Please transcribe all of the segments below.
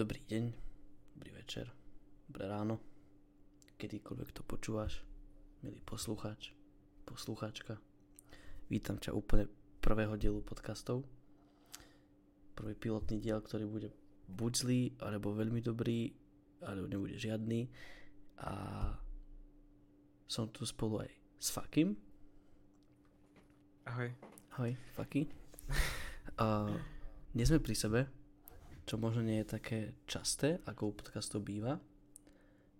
Dobrý deň, dobrý večer, dobré ráno, kedykoľvek to počúvaš, milý poslucháč, poslucháčka. Vítam ťa úplne prvého dielu podcastov. Prvý pilotný diel, ktorý bude buď zlý, alebo veľmi dobrý, alebo nebude žiadny. A som tu spolu aj s Fakim. Ahoj. Ahoj, Faky. Uh, nie sme pri sebe, čo možno nie je také časté, ako u podcastov býva.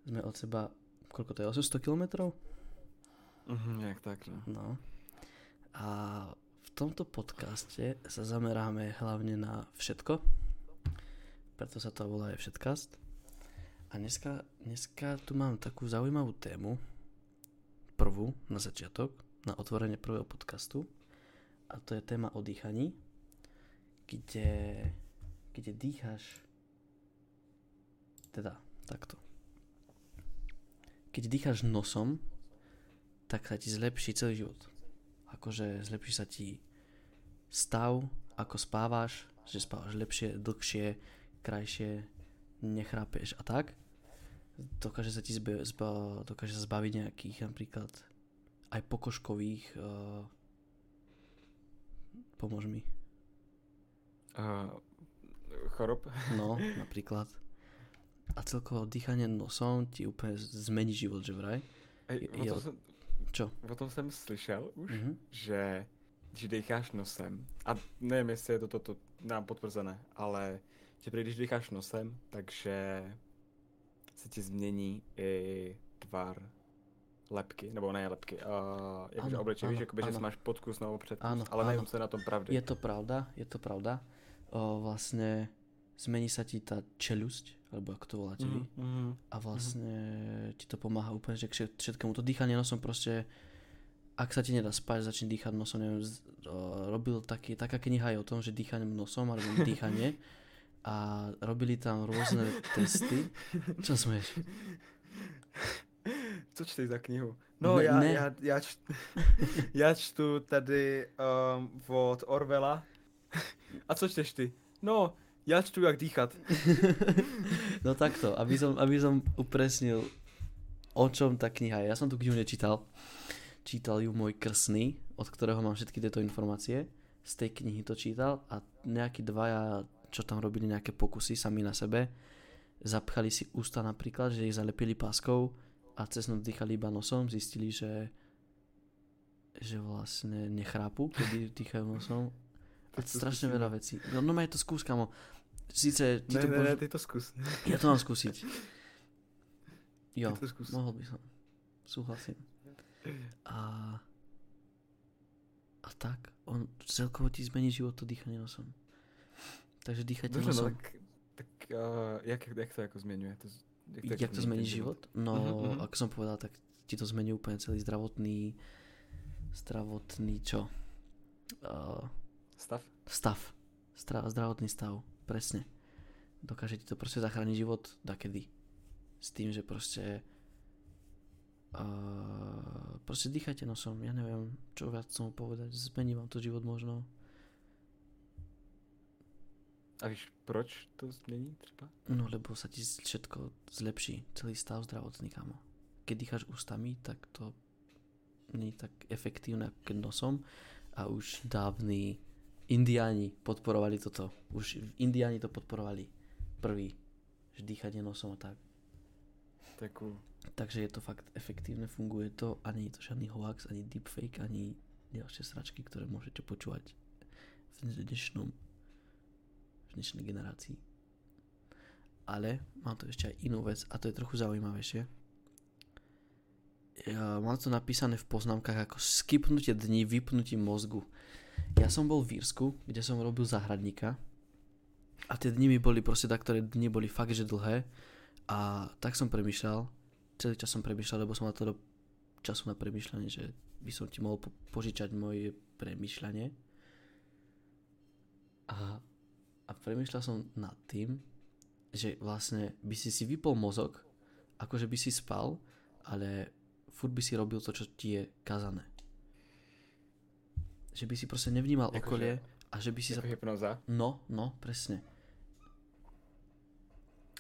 Sme od seba, koľko to je, 800 km? Mhm, nejak tak, no. No. A v tomto podcaste sa zameráme hlavne na všetko. Preto sa to volá aj Všetkast. A dneska, dneska tu mám takú zaujímavú tému. Prvú na začiatok, na otvorenie prvého podcastu. A to je téma o dýchaní, kde, kde dýcháš teda takto. Keď dýcháš nosom, tak sa ti zlepší celý život. Akože zlepší sa ti stav, ako spávaš, že spávaš lepšie, dlhšie, krajšie, nechrápeš a tak. Dokáže sa ti zba, zba, dokáže sa zbaviť nejakých napríklad aj pokožkových uh, pomôž mi. Uh, chorob? No, napríklad. A celkovo dýchanie nosom ti úplne zmení život, že vraj? Ej, o, tom jsem, Čo? o tom jsem slyšel už, Mhm. že když dýcháš nosem, a nevím, jestli je to toto nám potvrzené, ale že když dýcháš nosem, takže se ti změní i tvar lepky, nebo ne lepky, uh, jakože obličej, víš, jakoby, že áno. máš podkus nebo předkus, Áno, ale nevím, co je na tom pravdy. Je to pravda, je to pravda. O, vlastne zmení sa ti tá čelusť, alebo ako to voláte vy. Mhm, mhm. A vlastne ti to pomáha úplne, že k všet- všetkému. To dýchanie nosom proste, ak sa ti nedá spať, začni dýchať nosom, neviem, z, o, robil taký, taká kniha je o tom, že dýchanie nosom, alebo dýchanie. A robili tam rôzne testy. Čo smeješ? Co čteš za knihu? No, Ne- já, ne. já, já, čtu, já čtu tady um, od Orwella. A co čteš ty? No, já čtu jak dýchat. No takto, aby som, aby som upresnil, o čom tá kniha je. Ja som tú knihu nečítal. Čítal ju môj krsný, od ktorého mám všetky tieto informácie. Z tej knihy to čítal a nejakí dvaja, čo tam robili nejaké pokusy sami na sebe, zapchali si ústa napríklad, že ich zalepili páskou a cez noc dýchali iba nosom, zistili, že že vlastne nechrápu, keď dýchajú nosom. A to zkusíme. veľa vecí. No, no je to skús, kamo. Sice ti Ne, to ne, pož- ne, ty to zkus. ja to mám skúsiť. Jo, Ty to zkus. mohol by som. Súhlasím. A... A tak, on celkovo ti zmení život to dýchanie nosom. Takže dýchajte Dobře, no nosom. tak, tak uh, jak, jak to jako změňuje? To, z- jak, Jak to zmení ten život? No, Mhm, mhm. ako som povedal, tak ti to zmení úplne celý zdravotný zdravotný čo? Uh, Stav? stav. Stra- zdravotný stav. Presne. Dokáže ti to proste zachrániť život dakedy. S tým, že proste uh, proste dýchajte nosom. Ja neviem, čo viac som povedať. Zmení vám to život možno. A víš, proč to změní třeba? No, lebo sa ti všetko zlepší. Celý stav zdravotný, kamo. Keď dýcháš ústami, tak to je tak efektívne ako keď nosom. A už dávni indiáni podporovali toto. Už indiáni to podporovali prvý. Že dýchanie nosom a tak. Je cool. Takže je to fakt efektívne, funguje to a je to žiadny hoax, ani deepfake, ani ďalšie sračky, ktoré môžete počúvať v dnešnom v dnešnej generácii. Ale mám tu ešte aj inú vec a to je trochu zaujímavejšie. Ja, mám to napísané v poznámkach ako skipnutie dní vypnutím mozgu. Ja som bol v Írsku, kde som robil záhradníka a tie dni mi boli proste tak, ktoré dni boli fakt, že dlhé a tak som premyšľal, celý čas som premyšľal, lebo som na to do času na premyšľanie, že by som ti mohol po- požičať moje premyšľanie. A, a premyšľal som nad tým, že vlastne by si si vypol mozog, akože by si spal, ale furt by si robil to, čo ti je kazané. Že by si proste nevnímal Jakože- okolie a že by si. Jako hypnoza? No, no, presne.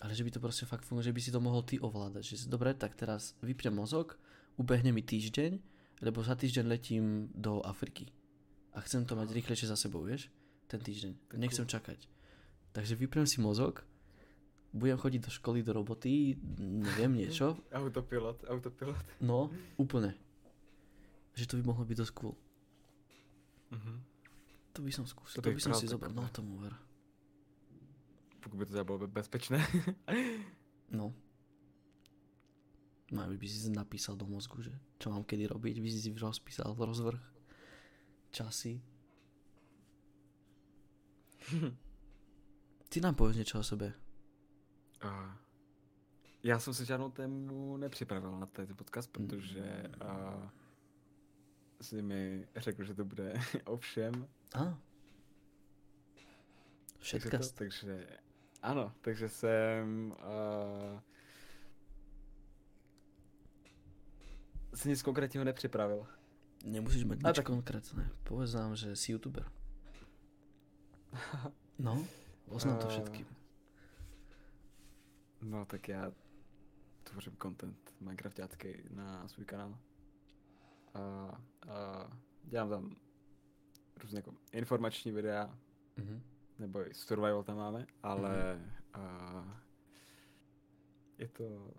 Ale že by to proste fakt fungovalo, že by si to mohol ty ovládať. Že si, dobre, tak teraz vypnem mozog, ubehne mi týždeň, lebo za týždeň letím do Afriky. A chcem to mať rýchlejšie za sebou, vieš? Ten týždeň. Tak Nechcem čakať. Takže vypnem si mozog, budem chodiť do školy, do roboty, neviem niečo. Autopilot, autopilot. No, úplne. Že to by mohlo byť dosť cool. To by som skúsil, To to by by som krát si tak zobral, no tomu ver. Pokud by to teda bylo be- bezpečné. No. No, by si napísal do mozgu, že čo mám kedy robiť, by si si rozpísal rozvrh, časy. Ty nám povedz niečo o sebe. A já jsem si žádnou tému nepřipravil na ten podcast, protože uh, si mi řekl, že to bude o všem. A. Takže, to, Všetkast. takže ano, takže jsem uh, si nic konkrétního nepřipravil. Nemusíš A nič tak- konkrétne. Povedz nám, že si youtuber. No, poznám to A- všetkým. No tak já tvořím content Minecraftácký na svůj kanál. A, a dělám tam různé jako informační videa, Mhm. nebo i survival tam máme, ale a, je to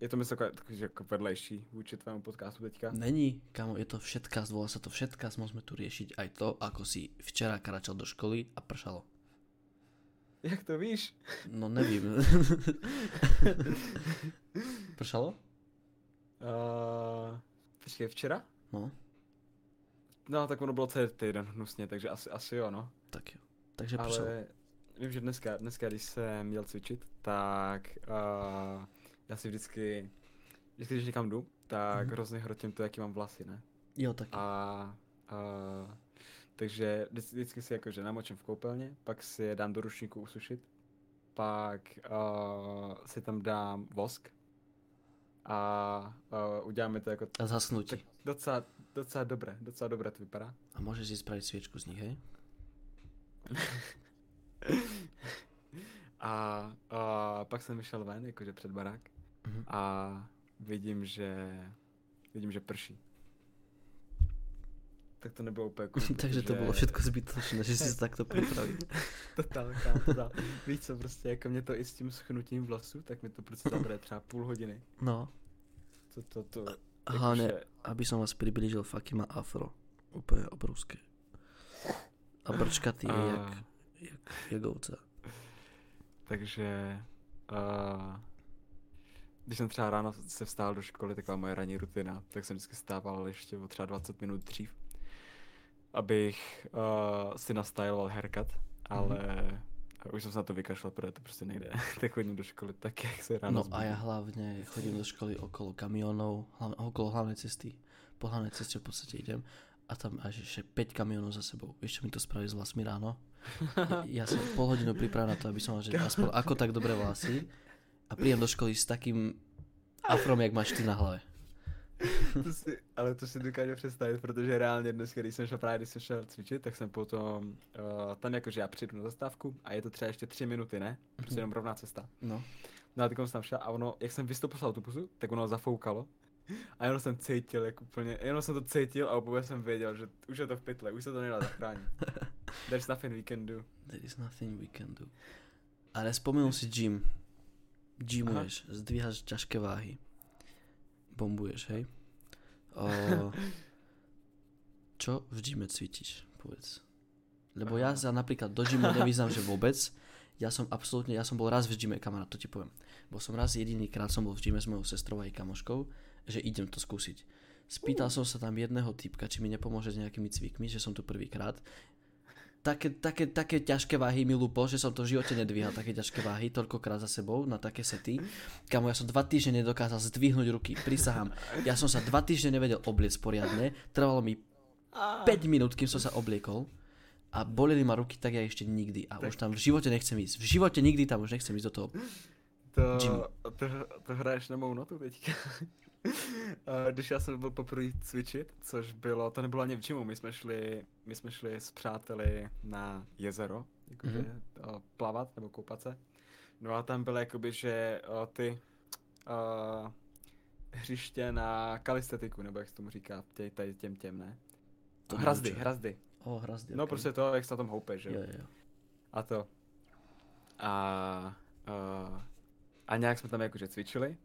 je to myslím jako, takový, jako vedlejší vůči tvému podcastu teďka. Není, kamo, je to všetkast, volá sa to všetkast, môžeme tu riešiť aj to, ako si včera kráčal do školy a pršalo. Jak to víš? No nevím. pršalo? Uh, počkej, včera? No, No, tak ono bylo celý týden hnusně, takže asi, asi jo, no. tak jo. Takže. Ale vím, že dneska, dneska, když jsem měl cvičit, tak uh, já si vždycky, vždycky, když někam jdu, tak Mhm. hrozně hrotím to, jaký mám vlasy, ne? Jo, taky. A, uh, takže vždycky, vždycky si jakože namočím v koupelně, pak si je dám do ručníku usušit, pak uh, si tam dám vosk a uh, uděláme to jako A zaschnutí. tak docela, docela dobré, docela dobré to vypadá. A môžeš si spraviť sviečku z nich, hej? a, a pak jsem vyšel ven, jakože před barák Mhm. a vidím, že vidím, že prší. Tak to nebylo úplně cool, Takže to bolo všetko zbytočné, že si sa takto pripravil. Totál, kámo, totál. Víš co, prostě jako mě to i s tím schnutím vlasů, tak mi to prostě zabere třeba půl hodiny. No, To, to, to, hlavne, jakože- aby som vás priblížil, Faky má afro. Úplne obrovské. A brčkatý je jak, a, jak, jak ovca. takže a, když jsem třeba ráno se vstál do školy, taková moje ranní rutina, tak jsem vždycky stával ještě o třeba 20 minut dřív, abych uh, si nastyloval haircut, ale už jsem se na to vykašlal, protože to prostě nejde. tak chodím do školy tak, jak se ráno No a zbudím. ja hlavne chodím do školy okolo kamionov, hlavne, okolo hlavnej cesty. Po hlavnej ceste v podstate idem a tam až ešte 5 kamionov za sebou. Čo mi to spraví s vlasmi ráno? Ja som pol hodinu pripravený na to, aby som mal že aspoň ako tak dobré vlasy a príjem do školy s takým afrom, jak máš ty na hlave. to si, ale to si dokážu představit, protože reálně dnes, když jsem šel právě, když jsem šel cvičit, tak jsem potom uh, tam jakože já přijdu na zastávku a je to třeba ještě tři minuty, ne? Prostě jenom rovná cesta. No. No a teď jsem tam šel a ono, jak jsem vystoupil z autobusu, tak ono zafoukalo. A jenom jsem cítil, jak úplně, jenom jsem to cítil a úplně jsem věděl, že už je to v pytle, už se to nedá zachránit. There's nothing we can do. There is nothing we can do. Ale spomenul si gym. Gymuješ, zdvíhaš ťažké váhy. Bombuješ, hej? O, čo v gyme cvičíš, povedz. Lebo ja sa napríklad do gymu nevyznám, že vôbec. Ja som absolútne, ja som bol raz v gyme, kamarát, to ti poviem. Bol som raz jediný krát som bol v gyme s mojou sestrou aj kamoškou, že idem to skúsiť. Spýtal som sa tam jedného typka, či mi nepomôže s nejakými cvikmi, že som tu prvýkrát také, také, také ťažké váhy mi lupo, že som to v živote nedvíhal, také ťažké váhy, toľkokrát za sebou na také sety. Kamo, ja som dva týždne nedokázal zdvihnúť ruky, prisahám. Ja som sa dva týždne nevedel obliec poriadne, trvalo mi 5 minút, kým som sa obliekol a boleli ma ruky tak ja ešte nikdy a už tam v živote nechcem ísť. V živote nikdy tam už nechcem ísť do toho. To, Gymu. to, to hraješ na mou notu teďka. A Když já jsem byl poprvé cvičit, což bylo, to nebylo ani v gymu, my jsme šli, my jsme šli s přáteli na jezero, jakože Mhm. mm-hmm. plavat nebo koupat se. No a tam bylo jakoby, že ty uh, hřiště na kalistetiku, nebo jak se tomu říká, tě, tady těm těm, ne? To hrazdy, nevím, je. hrazdy. O, hrazdy. No ok. prostě to, jak se na tom houpe, že Jo, jo. jo, jo. A to. A, uh, a nějak jsme tam jakože cvičili.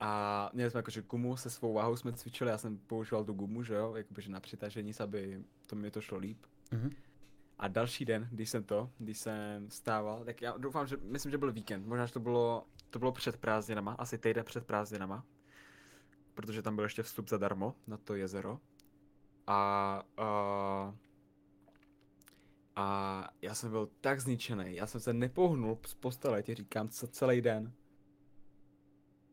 A měli jsme jakože gumu, se svou váhou jsme cvičili, já jsem používal tu gumu, že jo, jakoby že na přitažení, aby to mi to šlo líp. Mhm. A další den, když jsem to, když jsem stával, tak já doufám, že, myslím, že byl víkend, možná, že to bylo, to bylo před prázdninama, asi týden před prázdninama, protože tam byl ještě vstup zadarmo na to jezero. A, a, a já jsem byl tak zničený, já jsem se nepohnul z postele, ti říkám, co celý den.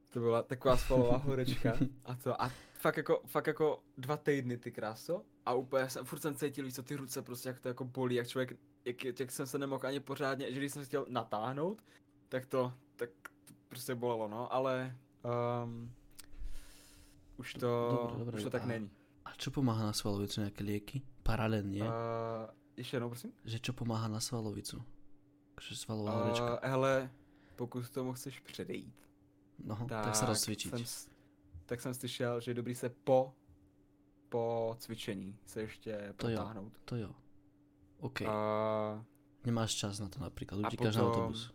To byla taková svalová horečka a to a fakt jako, fakt jako dva týdny ty kráso a úplně jsem, furt jsem cítil, co, ty ruce prostě jak to jako bolí, jak člověk, jak, jak jsem se nemohl ani pořádně, že když jsem se chtěl natáhnout, tak to, tak to prostě bolelo, no, ale um, už to, Dobré, dobré. už to tak A- není. A čo pomáha na svalovicu? Nejaké lieky? Paralelně? Uh, ještě jednou, prosím? Že čo pomáha na svalovicu? Takže svalová horečka. Uh, hele, pokud tomu chceš předejít, No, tak, sa rozcvičiť. Jsem, s- tak jsem slyšel, že je dobrý se po, po cvičení se ještě To jo. To jo. OK. A, Nemáš čas na to napríklad. A Utíkáš na potom- autobus.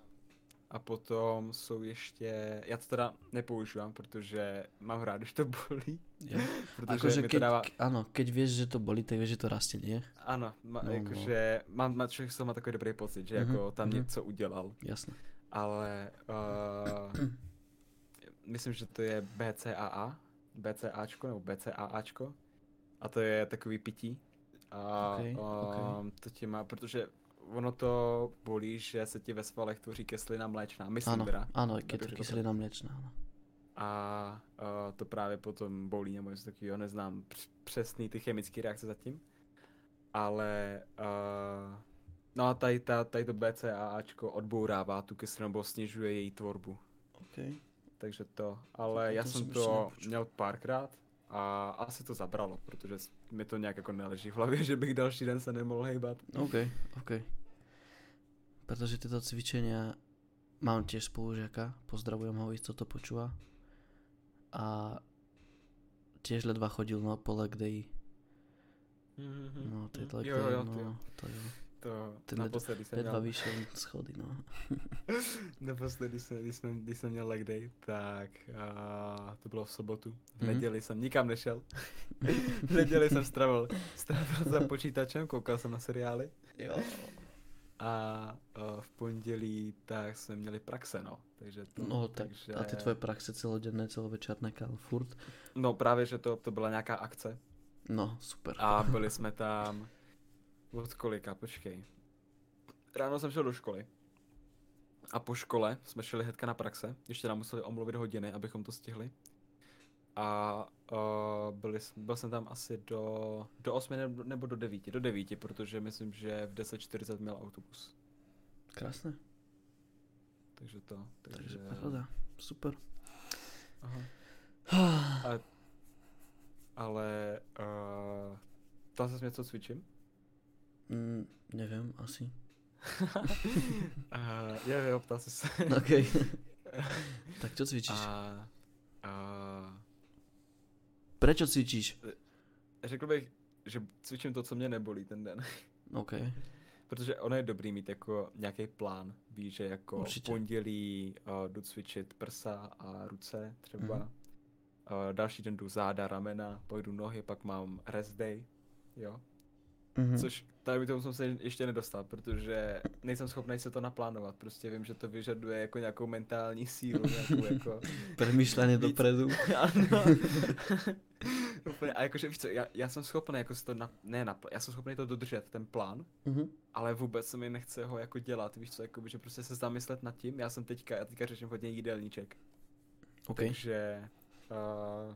A potom jsou ještě, já to teda nepoužívám, protože mám rád, když to bolí, protože Akože mi to keď, dává, áno, keď vieš, že to bolí, tak vieš, že to rastie, nie? ano, ma, No, no. jakože mám, má, člověk z má takový dobrý pocit, že Mhm, jako tam mhm. něco udělal, Jasné. ale uh, myslím, že to je BCAA, BCAčko nebo BCAAčko a to je takový pití a Ok, ok. um, to tě má, protože ono to bolí, že se ti ve svalech tvoří kyselina mléčná, myslím Áno, teda. keď Dobře, to kyselina mliečná, áno. A uh, to právě potom bolí nebo něco takového, neznám př- přesný ty chemické reakce zatím. Ale uh, no a tady, ta, tady to BCAAčko odbourává tu kyselinu nebo snižuje její tvorbu. OK. Takže to, ale o já jsem to měl párkrát a asi to zabralo, protože mi to nějak jako neleží v hlavě, že bych další den se nemohl hejbat. OK, OK. Pretože tieto cvičenia mám tiež spolužiaka, pozdravujem ho, isto to počúva. A tiež ledva chodil na po leg day. No, to je to, jo, jo, no, to jo. To Ten naposledy jsem Ledva měl, vyšiel schody, no. naposledy, když jsem, když jsem, když jsem měl leg day, tak a, to bylo v sobotu. V Mhm. neděli jsem nikam nešel. v neděli jsem stravil, stravil za počítačem, koukal jsem na seriály. Jo. A, a v pondělí tak jsme měli praxe, no. Takže to, No, tak takže... a ty tvoje praxe celodenné, celovečerné, kámo, furt. No právě, že to, to byla nějaká akce. No, super. A byli jsme tam od kolika, počkej. Ráno jsem šel do školy. A po škole jsme šli hnedka na praxe. Ještě nám museli omluvit hodiny, abychom to stihli. A uh, byli, byl jsem tam asi do, do 8 nebo, do 9. Do 9, protože myslím, že v 10.40 měl autobus. Krásne. Takže to. Takže, Takže paráda. Super. Aha. Ale, ale uh, ptal ses mě, co cvičím? Mm, neviem, asi. uh, jo, jo, ptal jsi se. OK. tak čo cvičíš? A, a Prečo cvičíš? řekl bych, že cvičím to, co mě nebolí ten den. OK. Protože ono je dobrý mít jako nějaký plán. Víš, že jako Určitě. pondělí uh, jdu cvičit prsa a ruce třeba. Mhm. Uh, další den jdu záda, ramena, pojdu nohy, pak mám rest day. Jo. Mhm. Což tady tomu jsem se ještě nedostal, protože nejsem schopný se to naplánovat. Prostě vím, že to vyžaduje jako nějakou mentální sílu, nějakou jako... Premýšľanie Víc. dopredu. ano. Úplně, a jakože víš co, já, já jsem schopný jako si to, na, ne na, já jsem schopný to dodržet, ten plán, Mhm. ale vůbec se mi nechce ho jako dělat, víš co, jako, že prostě se zamyslet nad tím, já jsem teďka, já teďka řeším hodně jídelníček, OK. takže, uh,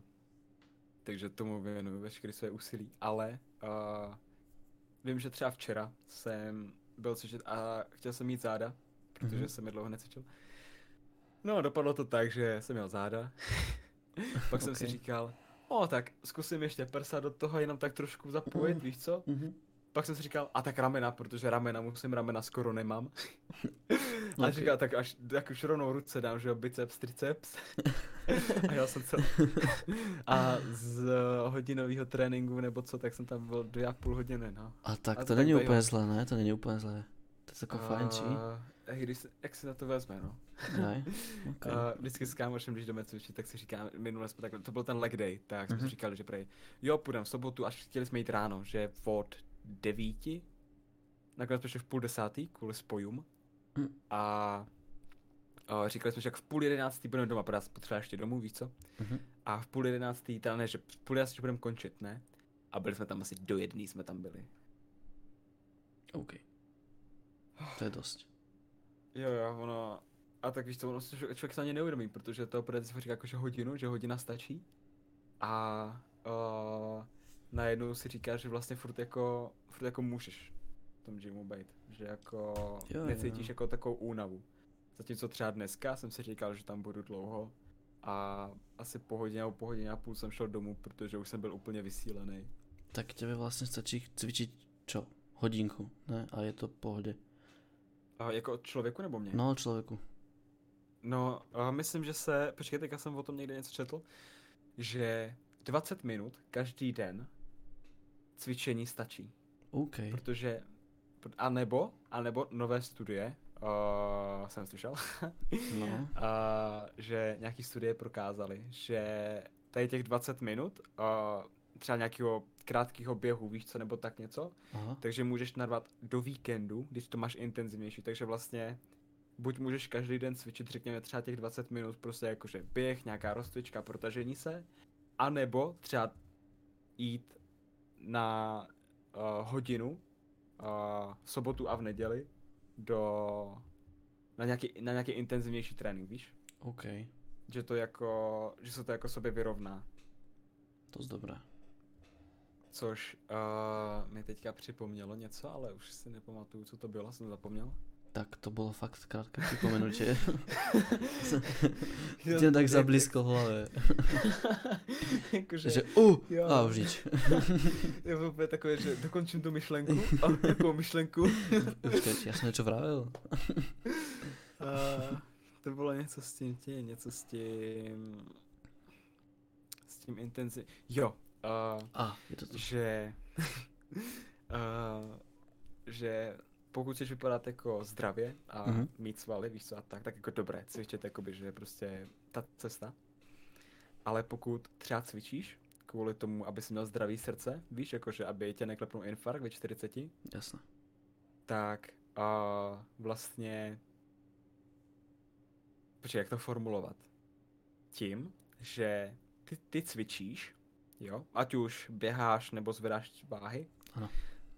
takže tomu věnuju veškeré své úsilí, ale uh, vím, že třeba včera jsem byl cvičit a chtěl jsem mít záda, protože Mhm. jsem je dlouho necvičil. No, dopadlo to tak, že jsem měl záda. Pak jsem si říkal, o tak zkusím ještě prsa do toho jenom tak trošku zapojit, Mhm. víš co? Mhm. Pak jsem si říkal, a tak ramena, protože ramena musím, ramena skoro nemám. a Okay. říkal, tak až tak už rovnou ruce dám, že jo, biceps, triceps. a já jsem cel... a z hodinového tréninku nebo co, tak jsem tam byl dvě a půl hodiny, no. A tak A to není úplně zlé, ne? To není úplně zlé. To je jako fajn, či? A když se, jak se na to vezme, no. Ne? Okay. Uh, vždycky s kámošem, když jdeme cvičit, tak si říkáme, minule jsme takhle, to byl ten leg day, tak jsme Mhm. si říkali, že prej, jo, půjdeme v sobotu, až chtěli jsme jít ráno, že od devíti, nakonec jsme šli v půl desátý, kvůli spojům, Mm. a říkali jsme, že jak v půl jedenáctý budeme doma, protože potřeba ještě domů, víš co? Mhm. A v půl jedenáctý, teda ne, že v půl jedenáctý budeme končit, ne? A byli jsme tam asi do jedný, jsme tam byli. OK. To je dost. Jo, jo, ono, a tak víš co, ono se člověk, člověk se ani neuvědomí, protože to opravdu říká jako, že hodinu, že hodina stačí. A uh, najednou si říká, že vlastně furt jako, furt jako můžeš v tom gymu být. Že jako Jo, necítíš jo. jako takovou únavu. Zatímco třeba dneska jsem si říkal, že tam budu dlouho a asi po hodině nebo po hodině a půl jsem šel domů, protože už jsem byl úplně vysílený. Tak tebe vlastně stačí cvičiť čo? Hodinku, ne? A je to v pohodě. A jako člověku nebo mě? No, člověku. No, a myslím, že se, počkej, teďka jsem o tom někde něco četl, že 20 minut každý den cvičení stačí, OK. protože, a nebo, a nebo nové studie, uh, jsem slyšel, No. uh, že nějaký studie prokázaly, že tady těch 20 minut, uh, třeba nějakého krátkého běhu, víš co, nebo tak něco, Aha. takže můžeš narvat do víkendu, když to máš intenzivnější, takže vlastně buď můžeš každý den cvičit, řekněme třeba těch 20 minut, prostě jakože běh, nějaká rozcvička, protažení se, anebo třeba jít na uh, hodinu uh, v sobotu a v neděli do na nějaký, na nějaký intenzivnější trénink, víš? OK. Že to jako, že se to jako sobě vyrovná. Dost dobré. Což uh, mi teďka připomnělo něco, ale už si nepamatuju, co to bylo, jsem zapomněl. Tak to bylo fakt krátké připomenutě. Jo, Tě tak zablízko v hlavě. Jakože, že uh, Jo. a už nič. je to úplně takové, že dokončím tu myšlenku. A jakou myšlenku? Počkej, já jsem něco vravil. Uh, to bylo něco s tím, tím něco s tím, s tím intenzi... Jo, uh, A, je to to. že, uh, že pokud chceš vypadat jako zdravě a Mhm. mm-hmm. mít svaly, víš co, a tak, tak jako dobré, cvičit, jakoby, že je prostě ta cesta. Ale pokud třeba cvičíš, kvůli tomu, aby si měl zdravý srdce, víš, jakože aby tě neklepnul infarkt ve 40, Jasné. tak uh, vlastně... Počkej, jak to formulovat? Tím, že ty, ty cvičíš, jo, ať už běháš nebo zvedáš váhy, Ano.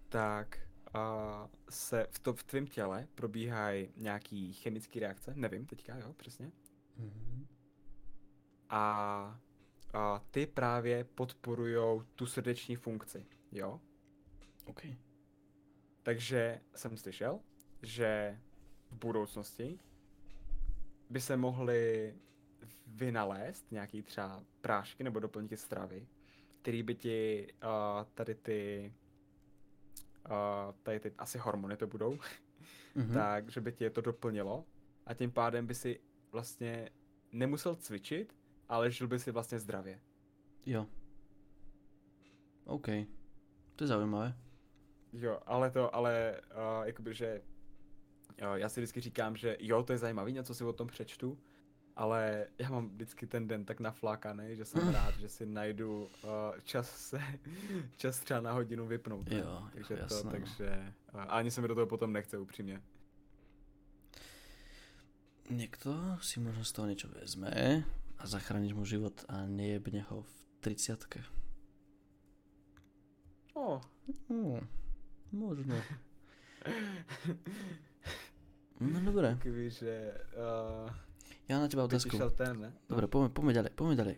tak uh, se v, to, v tvém těle probíhají nějaký chemické reakce, nevím teďka, jo, přesně, Mhm. a, a ty právě podporujou tu srdeční funkci, jo. OK. Takže jsem slyšel, že v budoucnosti by se mohly vynalézt nějaký třeba prášky nebo doplňky stravy, který by ti uh, tady ty tady ty asi hormony to budou, Mhm. tak, že by ti je to doplnilo a tím pádem by si vlastně nemusel cvičit, ale žil by si vlastně zdravě. Jo. OK. To je zaujímavé. Jo, ale to, ale uh, jakoby, že uh, já si vždycky říkám, že jo, to je zajímavý, něco si o tom přečtu, ale já mám vždycky ten den tak naflákaný, že jsem rád, že si najdu uh, čas se, čas třeba na hodinu vypnout. ne? Jo, takže to, jasné, no. takže uh, ani se mi do toho potom nechce upřímně. Niekto si možno z toho niečo vezme a zachrániš mu život a nejebne ho v 30 Oh. Hmm, možno. No dobré, Takový, že uh, ja na teba otázku. ten, ne? Dobre, poďme, poďme ďalej, poďme ďalej.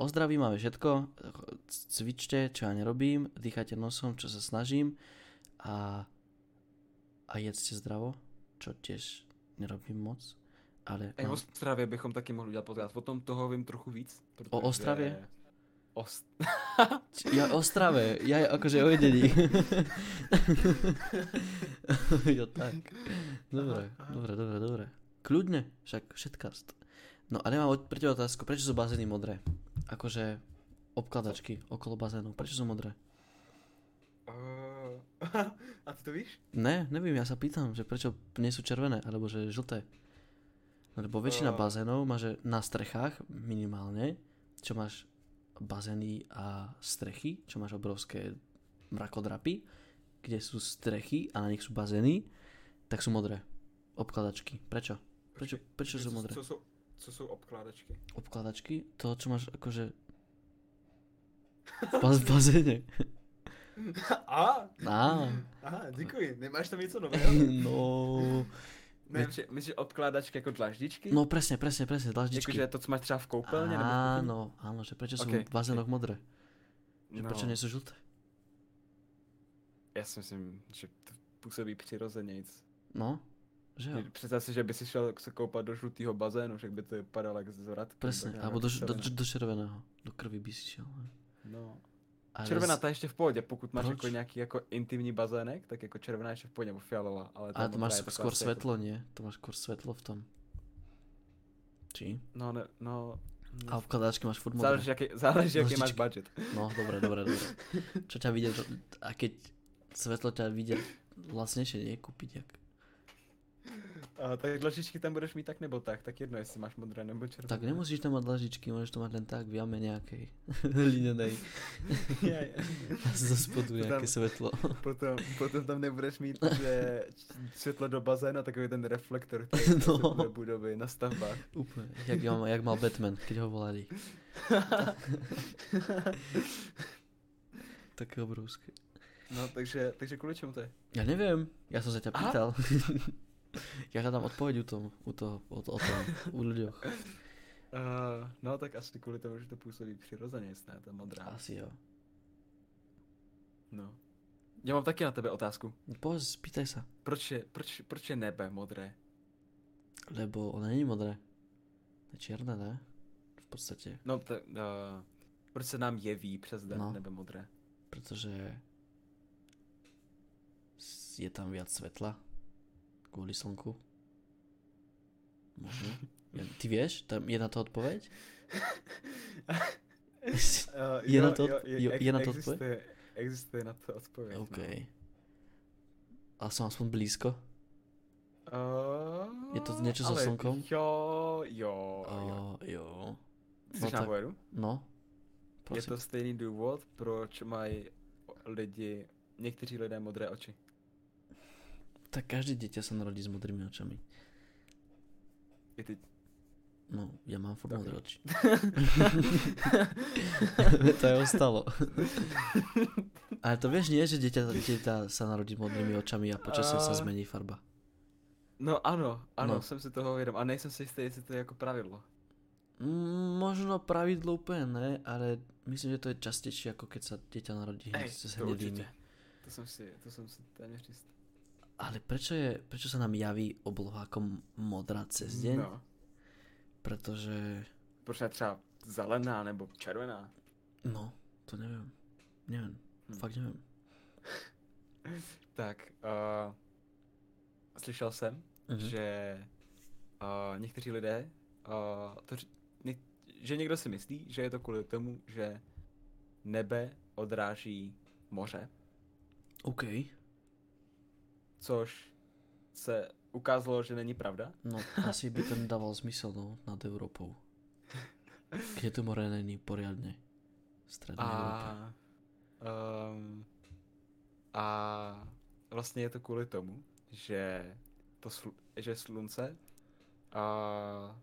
O zdraví máme všetko, cvičte, čo ja nerobím, dýchajte nosom, čo sa snažím a, a jedzte zdravo, čo tiež nerobím moc. Ale Ej, o Ostravě bychom taky mohli udělat podcast. O tom toho vím trochu víc. Protože... Ostravě? Ost... Č- Ja Ostrave, ja akože o jedení. jo tak. Dobre, aha. dobre, dobre, dobre. Kľudne, však všetkast. No a nemám teba otázku, prečo sú bazény modré? Akože obkladačky okolo bazénu, prečo sú modré? Uh, a ty to víš? Ne, nevím, ja sa pýtam, že prečo nie sú červené, alebo že žlté. Lebo väčšina bazénov má, že na strechách minimálne, čo máš bazény a strechy, čo máš obrovské mrakodrapy, kde sú strechy a na nich sú bazény, tak sú modré. Obkladačky. Prečo? Prečo, prečo sú modré? Co jsou, co jsou obkládačky? Obkladačky? To, čo máš akože v baz- v bazéne. A, Á, aha, děkuji. Nemáš tam něco nového? no... ne, myslíš- obkládačky jako dlaždičky? No presne, presne, presne, dlaždičky. Jakože to, co máš třeba v koupelně? Áno, áno, že prečo sú Ok, v bazénoch modré? Že No, prečo nie sú žlté? Já si myslím, že to působí přirozenějc. No, že jo. Že Představ si, že by si šel se koupat do žlutého bazénu, však by to vypadalo jak zvrat. Presne, alebo do, do, do červeného. Do krvi by si šiel. ne? No. Ale Červená z- ta ještě v pohodě, pokud máš Proč? jako nějaký jako intimní bazének, tak jako červená ještě v pohodě, nebo fialová, ale, Ale to máš asi svetlo, nie? To máš skôr svetlo v tom. Či? No, ne, no, A obkladačky máš furt modré. záleží, jaký, záleží, jaký máš budget. No, dobre, dobre, dobre. Čo ťa vidie, a keď svetlo ťa vidie vlastnejšie, nie? Kúpiť jak. A, tak dlažičky tam budeš mít tak nebo tak, tak jedno, jestli máš modré nebo červené. Tak nemusíš tam mať dlažičky, môžeš to mať len tak v jame nejakej linenej. Ja, ja. A zo spodu To nejaké tam- svetlo. Potom, potom tam nebudeš mít že světlo do bazénu, takový ten reflektor, který No. no. budovy na stavbách. Úplne. Jak, jak, mal, jak mal Batman, keď ho volali. Také obrovské. No, takže, takže kvůli čemu to je? Neviem, ja som sa ťa Aha. pýtal. ja hľadám odpoveď u tom, u toho, o, o tom, u ľuďoch. Uh, no, tak asi kvůli tomu, že to působí přirozeně, ne, ta modrá. Asi jo. No. Já mám taky na tebe otázku. Povedz, spýtaj sa. Proč je, proč, proč je nebe modré? Lebo ona není modré. To je čierne, ne? V podstate. No, to, uh, proč se nám jeví přes den No. nebe modré? Pretože s- je tam viac svetla kvôli slnku. Možno. Ja, ty vieš? Tam je na to odpoveď? Uh, Je na to odp- jo, je na to existuje, existuje na to odpověď. OK. No. Ale som aspoň blízko. Uh, Je to něco so ale slnkom? Jo, jo, jo. O, jo. Jsi no na tak-? No. Je Prosím. to stejný důvod, proč mají lidi, někteří lidé modré oči. Tak každé dieťa sa narodí s modrými očami. I ty. No, ja mám furt modré oči. to je ostalo. Ale to vieš nie, že dieťa, dieťa sa narodí s modrými očami a počasie sa A- zmení farba. No ano, ano, No. jsem si toho vědom. A nejsem si jistý, jestli to je jako pravidlo. Mm, možno pravidlo úplne ne, ale myslím, že to je častejšie, ako keď sa dieťa narodí Ej, s s to jsem si, to jsem si téměř jist. Ale prečo, je, prečo sa nám javí obloha ako modrá cez deň? No. Pretože, Proč ne třeba zelená nebo červená? no, to neviem. Neviem, Hm. fakt neviem. Tak, uh, slyšel jsem, Mhm. že uh, někteří lidé, uh, to, že někdo si myslí, že je to kvůli tomu, že nebe odráží moře, OK, což se ukázalo, že není pravda. no asi by to nedával zmysel, no, nad Európou. Keď to more není poriadne. Strednej Európe. A, um, a vlastně je to kvůli tomu, že to slu- že slunce a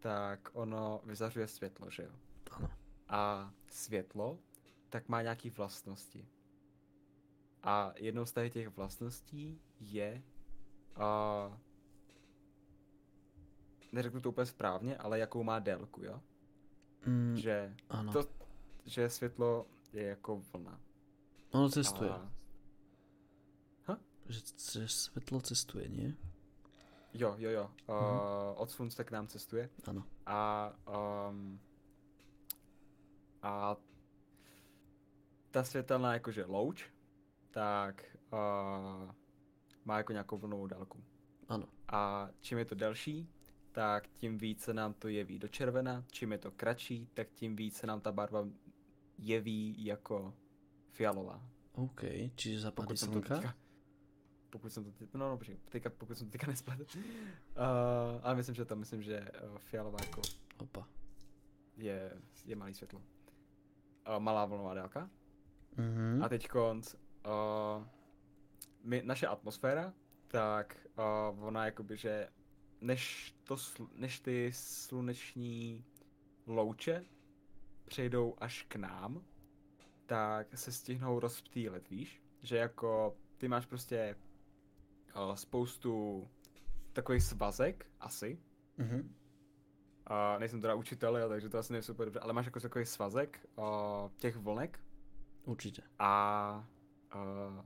tak ono vyzařuje světlo, že jo? Áno. A světlo tak má nějaký vlastnosti. A jednou z těch vlastností je a neřeknu to úplně správně, ale jakou má délku, jo? Mm, Že áno. to- že světlo je jako vlna. Ono cestuje. A... Že, že svetlo cestuje, nie? Jo, jo, jo. Uh, Mhm. Od slunce k nám cestuje. Áno. A, um, a a ta světelná jakože louč, tak uh, má jako nějakou vlnovou délku. Ano. A čím je to delší, tak tím více nám to jeví do červena, čím je to kratší, tak tím více nám ta barva jeví jako fialová. OK, čiže zapadí Pokud jsem to slnka? teďka, pokud jsem to teďka, no, no počkej, teďka, pokud jsem to teďka nespletl. Uh, ale myslím, že to, myslím, že uh, fialová jako Opa. je, je malý světlo. Uh, malá vlnová délka. Mhm. A teď konc, uh, my, naše atmosféra, tak uh, ona jakoby, že než, to, sl- než ty sluneční louče přejdou až k nám, tak se stihnou rozptýlit, víš? Že jako ty máš prostě uh, spoustu takových svazek, asi. Mhm. Uh, nejsem teda učitel, jo, takže to asi nejsou dobře, ale máš jako takový svazek uh, těch vlnek, Určite. a uh,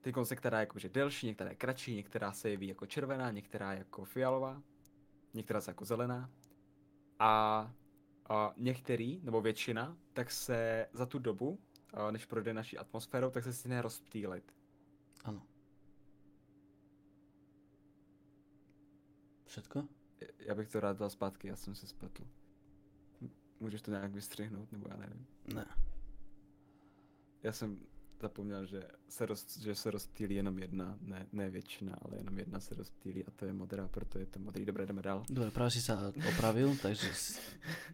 ty konce, která je jakože delší, některá je kratší, některá se jeví jako červená, některá jako fialová, některá se jako zelená. A uh, některý, nebo většina, tak se za tu dobu, než projde naší atmosférou, tak se stihne rozptýlit. Áno. Všetko? Já bych to rád dal zpátky, já jsem se spletl. Můžeš to nějak vystřihnout, nebo já nevím. Ne. Já jsem zapomněl, že se, roz, že se rozptýlí jenom jedna, ne, ne většina, ale jenom jedna se rozptýlí a to je modrá, proto je to modrý. Dobré, jdeme dál. Dobre, práve si sa opravil, takže,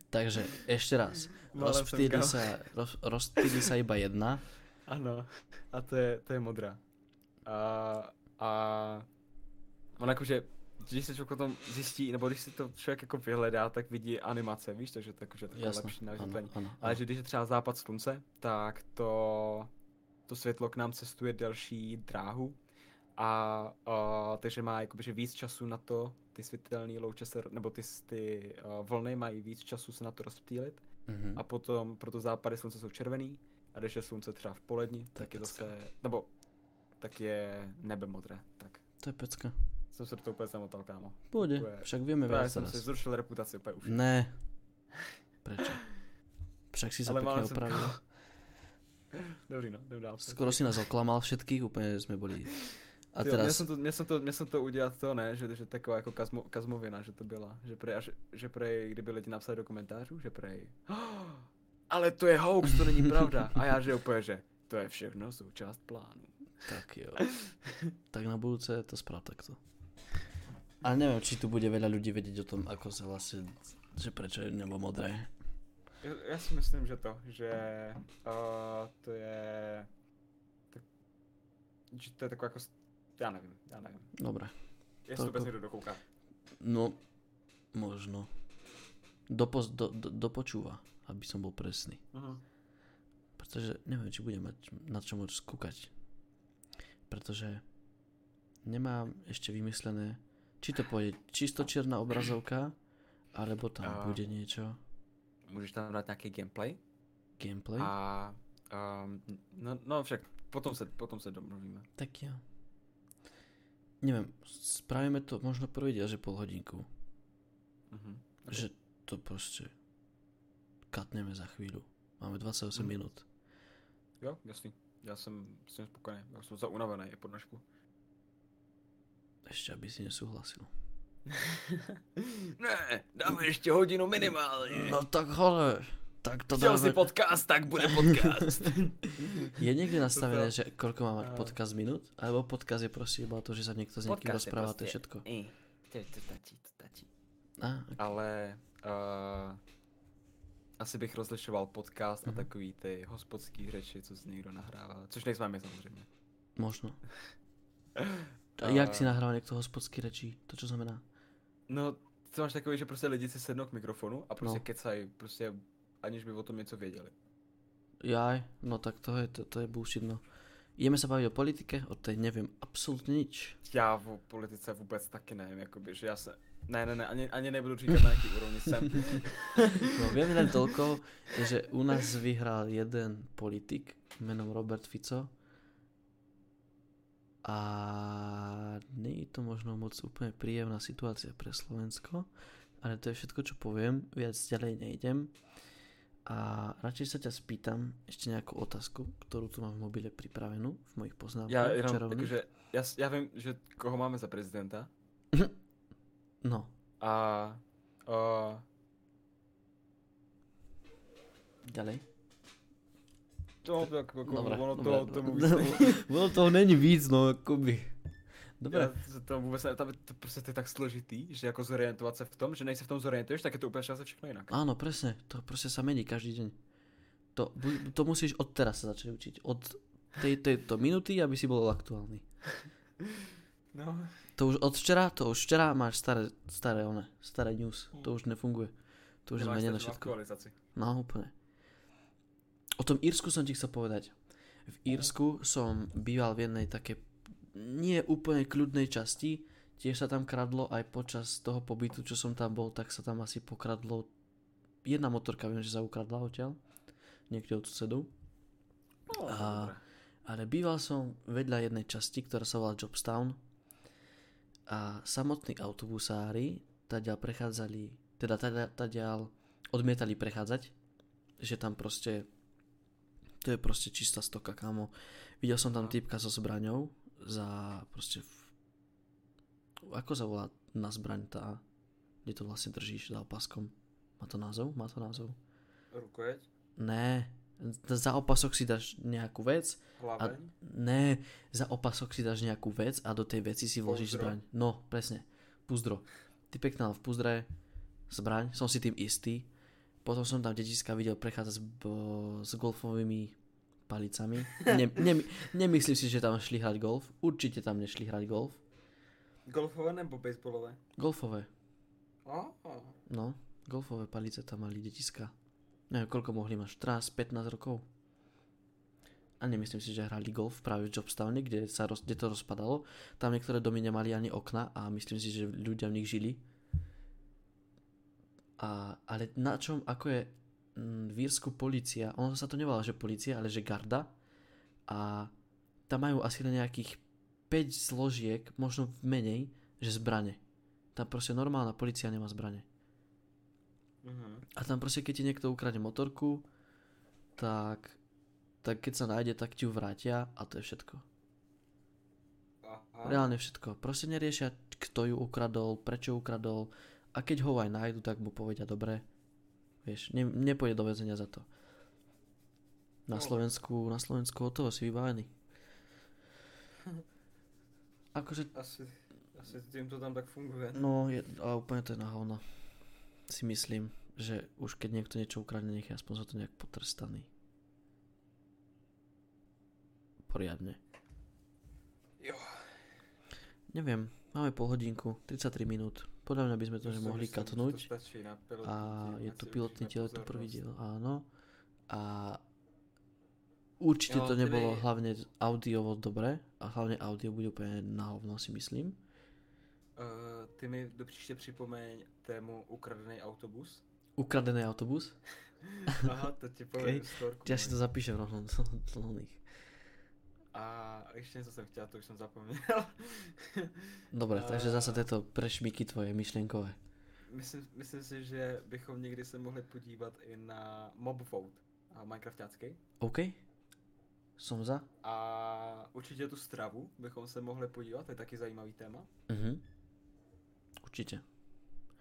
takže ešte raz. Gal. sa, roz, rozptýli sa iba jedna. Ano, a to je, to je modrá. A, a on jakože, když se člověk o tom zjistí, nebo když si to člověk jako vyhledá, tak vidí animace, víš, takže to jakože takové Jasné, lepší na áno, vysvětlení. Ale že když je třeba západ slunce, tak to, to světlo k nám cestuje delší dráhu a, a takže má jakoby, že víc času na to, ty světelné louče se, nebo ty, ty uh, vlny mají víc času se na to rozptýlit Mhm. a potom, proto západy slunce jsou červený a když je slunce třeba v poledni, je tak je pecka. zase, nebo tak je nebe modré, tak To je pecka. Jsem se do toho úplně zamotal, kámo. To je- však Právě viac jsem teraz. si zrušil reputaci úplně už. Ne. Prečo? Však si mal jsem- opravil. Dobrý no, jdem dál. Skoro si nás oklamal všetkých, úplne sme boli... A jo, měl teraz... jsem to, měl jsem to, měl jsem to udělat to, ne, že, že taková jako kazmo, kazmovina, že to byla, že prej, až, že prej, kdyby lidi napsali do komentářů, že prej, "Oh, ale to je hoax, to není pravda. A já že úplně, že to je všechno součást plánu. Tak jo. tak na budúce to sprav takto. Ale neviem, či tu bude veľa ľudí vedieť o tom, ako sa vlastne, že prečo je nebo modré. Já, já si myslím, že to, že uh, to je, tak, že to je taková jako, já nevím, já nevím. Dobre. Jestli to vůbec někdo dokouká. No, možno. Dopo, do, do, dopočúva, aby som bol presný. Uh-huh. Pretože neviem, či budem mať na čo môcť skúkať. Pretože nemám ešte vymyslené, či to pôjde čisto čierna obrazovka, alebo tam A- bude niečo Můžeš tam dát nějaký gameplay gameplay. a, um, no, no však potom se, potom se domluvíme. Tak jo. Neviem, spravíme to možno prvý diel, že pol hodinku. Uh-huh. Že to proste katneme za chvíľu. Máme 28 Mhm. minut. Jo, jasný. Já jsem tím spokojený. Já jsem zaunavený i pod Ešte, aby si nesúhlasil. ne, dáme ještě hodinu minimálně. No tak hore, tak to Chtěl si dáme... podcast, tak bude podcast. Je niekde nastavené, To- že koľko má mať Áno. podcast minút? Alebo podcast je proste iba to, že sa niekto s niekým rozpráva, to je všetko. I, to, to stačí, to stačí. Á, Ale uh, asi bych rozlišoval podcast Mhm. a takový ty hospodský řeči, co si někdo nahrává. Což nejsme my samozřejmě. možno. A jak si nahrával niekto hospodský rečí? To čo znamená? No, to máš takový, že prostě lidi si sednou k mikrofonu a prostě No. kecají, prostě aniž by o tom něco věděli. Jaj, no tak to je, to, to je bullshit, no. Ideme sa baviť o politike, o tej neviem absolútne nič. Já o politice vůbec taky nevím, jakoby, že já se... Ne, ne, ne, ani, ani nebudu říkat na jaký úrovni jsem. No viem len toľko, že u nás vyhral jeden politik menom Robert Fico a je to možno moc úplne príjemná situácia pre Slovensko, ale to je všetko, čo poviem, viac ďalej nejdem. A radšej sa ťa spýtam ešte nejakú otázku, ktorú tu mám v mobile pripravenú, v mojich poznámkach. Já jenom, takže, já, s- já vím, že koho máme za prezidenta. No, A uh, ďalej. To, to, jako, Dobre, ono to, dobre. tomu Ono toho není víc, no, akoby. Dobre. Já se to vůbec ne, tam, to prostě to je tak složitý, že jako zorientovat se v tom, že než se v tom zorientuješ, tak je to úplně čas všechno jinak. Áno, presne. To proste sa mení každý deň. To, to musíš od teraz sa začať učiť. Od tej, tejto minuty, aby si bol aktuálny. No, To už od včera, to už včera máš staré, staré one, staré news. To už nefunguje. To už všetko. aktualizaci. No, úplne. O tom Írsku som ti chcel povedať. V Írsku som býval v jednej také nie úplne kľudnej časti. Tiež sa tam kradlo aj počas toho pobytu, čo som tam bol, tak sa tam asi pokradlo jedna motorka, viem, že sa ukradla odtiaľ. Niekde od susedov. No, A-. Ale býval som vedľa jednej časti, ktorá sa volá Jobstown. A samotní autobusári tadiaľ prechádzali, teda tadiaľ odmietali prechádzať, že tam proste, to je proste čistá stoka, kámo. Videl som tam Aha. typka so zbraňou za proste, v, ako sa volá na zbraň tá, kde to vlastne držíš za opaskom. Má to názov? Má to názov? Rukojeť, Ne, za opasok si dáš nejakú vec a ne, za opasok si dáš nejakú vec a do tej veci si vložíš Pouzdro. zbraň. No, presne. Púzdro. Ty pekná v púzdre zbraň, som si tým istý. Potom som tam detiska videl prechádzať s, bo, s golfovými palicami. Ne, ne, nemyslím si, že tam šli hrať golf. Určite tam nešli hrať golf. golfové nebo baseballové? Golfové. Oh, No, golfové palice tam mali detiska. Neviem, koľko mohli mať, 14-15 rokov. A nemyslím si, že hrali golf práve v Jobstowne, kde, sa roz, kde to rozpadalo. Tam niektoré domy nemali ani okna a myslím si, že ľudia v nich žili. A, ale na čom, ako je mm, v Írsku policia, ono sa to nevolá, že policia, ale že garda. A tam majú asi len nejakých 5 zložiek, možno menej, že zbrane. Tam proste normálna policia nemá zbrane. mhm. A tam proste, keď ti niekto ukradne motorku, tak, tak keď sa nájde, tak ti ju vrátia a to je všetko. Aha. Reálne všetko. Proste neriešia, kto ju ukradol, prečo ukradol a keď ho aj nájdu, tak mu povedia dobre. Vieš, ne, nepôjde do väzenia za to. Na No. Slovensku, na Slovensku od toho si vybavený. Akože, Asi, asi tím to tam tak funguje. no, je, a úplne to je na hovno. Si myslím, že už keď niekto niečo ukradne, nech je aspoň za to nejak potrestaný. Poriadne. Jo. Neviem, máme pol hodinku, 33 minút. Podľa mňa by sme to že mohli to katnúť. pilotní A díl, je to pilotný udržíme diel, je to prvý pozornosť. diel, áno. A určite Jo, to nebolo tedy- hlavne audiovo dobre a hlavne audio bude úplne na hovno si myslím. Uh, ty mi do příště připomeň tému ukradený autobus. Ukradený autobus. Aha, to ti povím Okej. storku. Ja si to moji. zapíšem rovno do oných. A ještě něco jsem chtěl, to už jsem zapomněl. Dobre, takže A- zase tieto prešmiky tvoje myšlenkové. myslím, myslím si, že bychom někdy se mohli podívat i na Mob Vote, a Minecraftácký. OK? Som za? A určitě tu stravu bychom se mohli podívat, to je taky zajímavý téma. Mhm. Určite.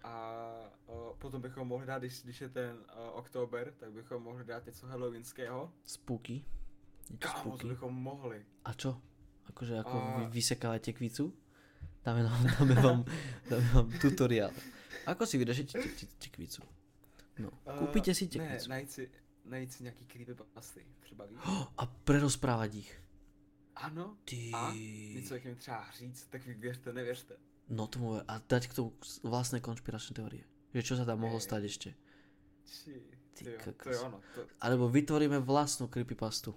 A uh, potom bychom mohli dát, když, když je ten uh, oktober, tak bychom mohli dát něco halloweenského. Spooky. Kámo, to bychom mohli. A čo? Akože ako A- vy vysekávate kvícu? Dáme, nám, dáme, vám, dáme vám tutoriál. Ako si vydažete tekvicu? No, kúpite si Uh, ne, najít si, najít si nějaký creepypasty, třeba víš. A prerozprávať ich. Ano, Ty... A? něco jak jim třeba říct, tak vy věřte, nevěřte. No tomu a dať k tomu vlastné konšpiračné teórie. Že čo sa tam mohlo stať ešte. Či, Ty ty jo, to je ono. To, Alebo vytvoríme vlastnú creepypastu.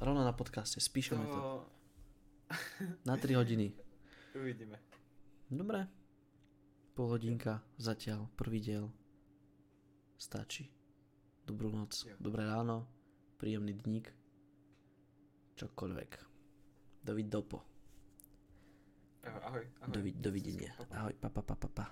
Rovno na podcaste, spíšeme to. to... Na 3 hodiny. Uvidíme. Dobre. Pol hodinka zatiaľ, prvý diel. Stačí. Dobrú noc, Jo. dobré ráno, príjemný dník. Čokoľvek. Dovid dopo. Ahoj, ahoj. Dovi, dovidenia. Ahoj, pa, pa, pa, pa, pa.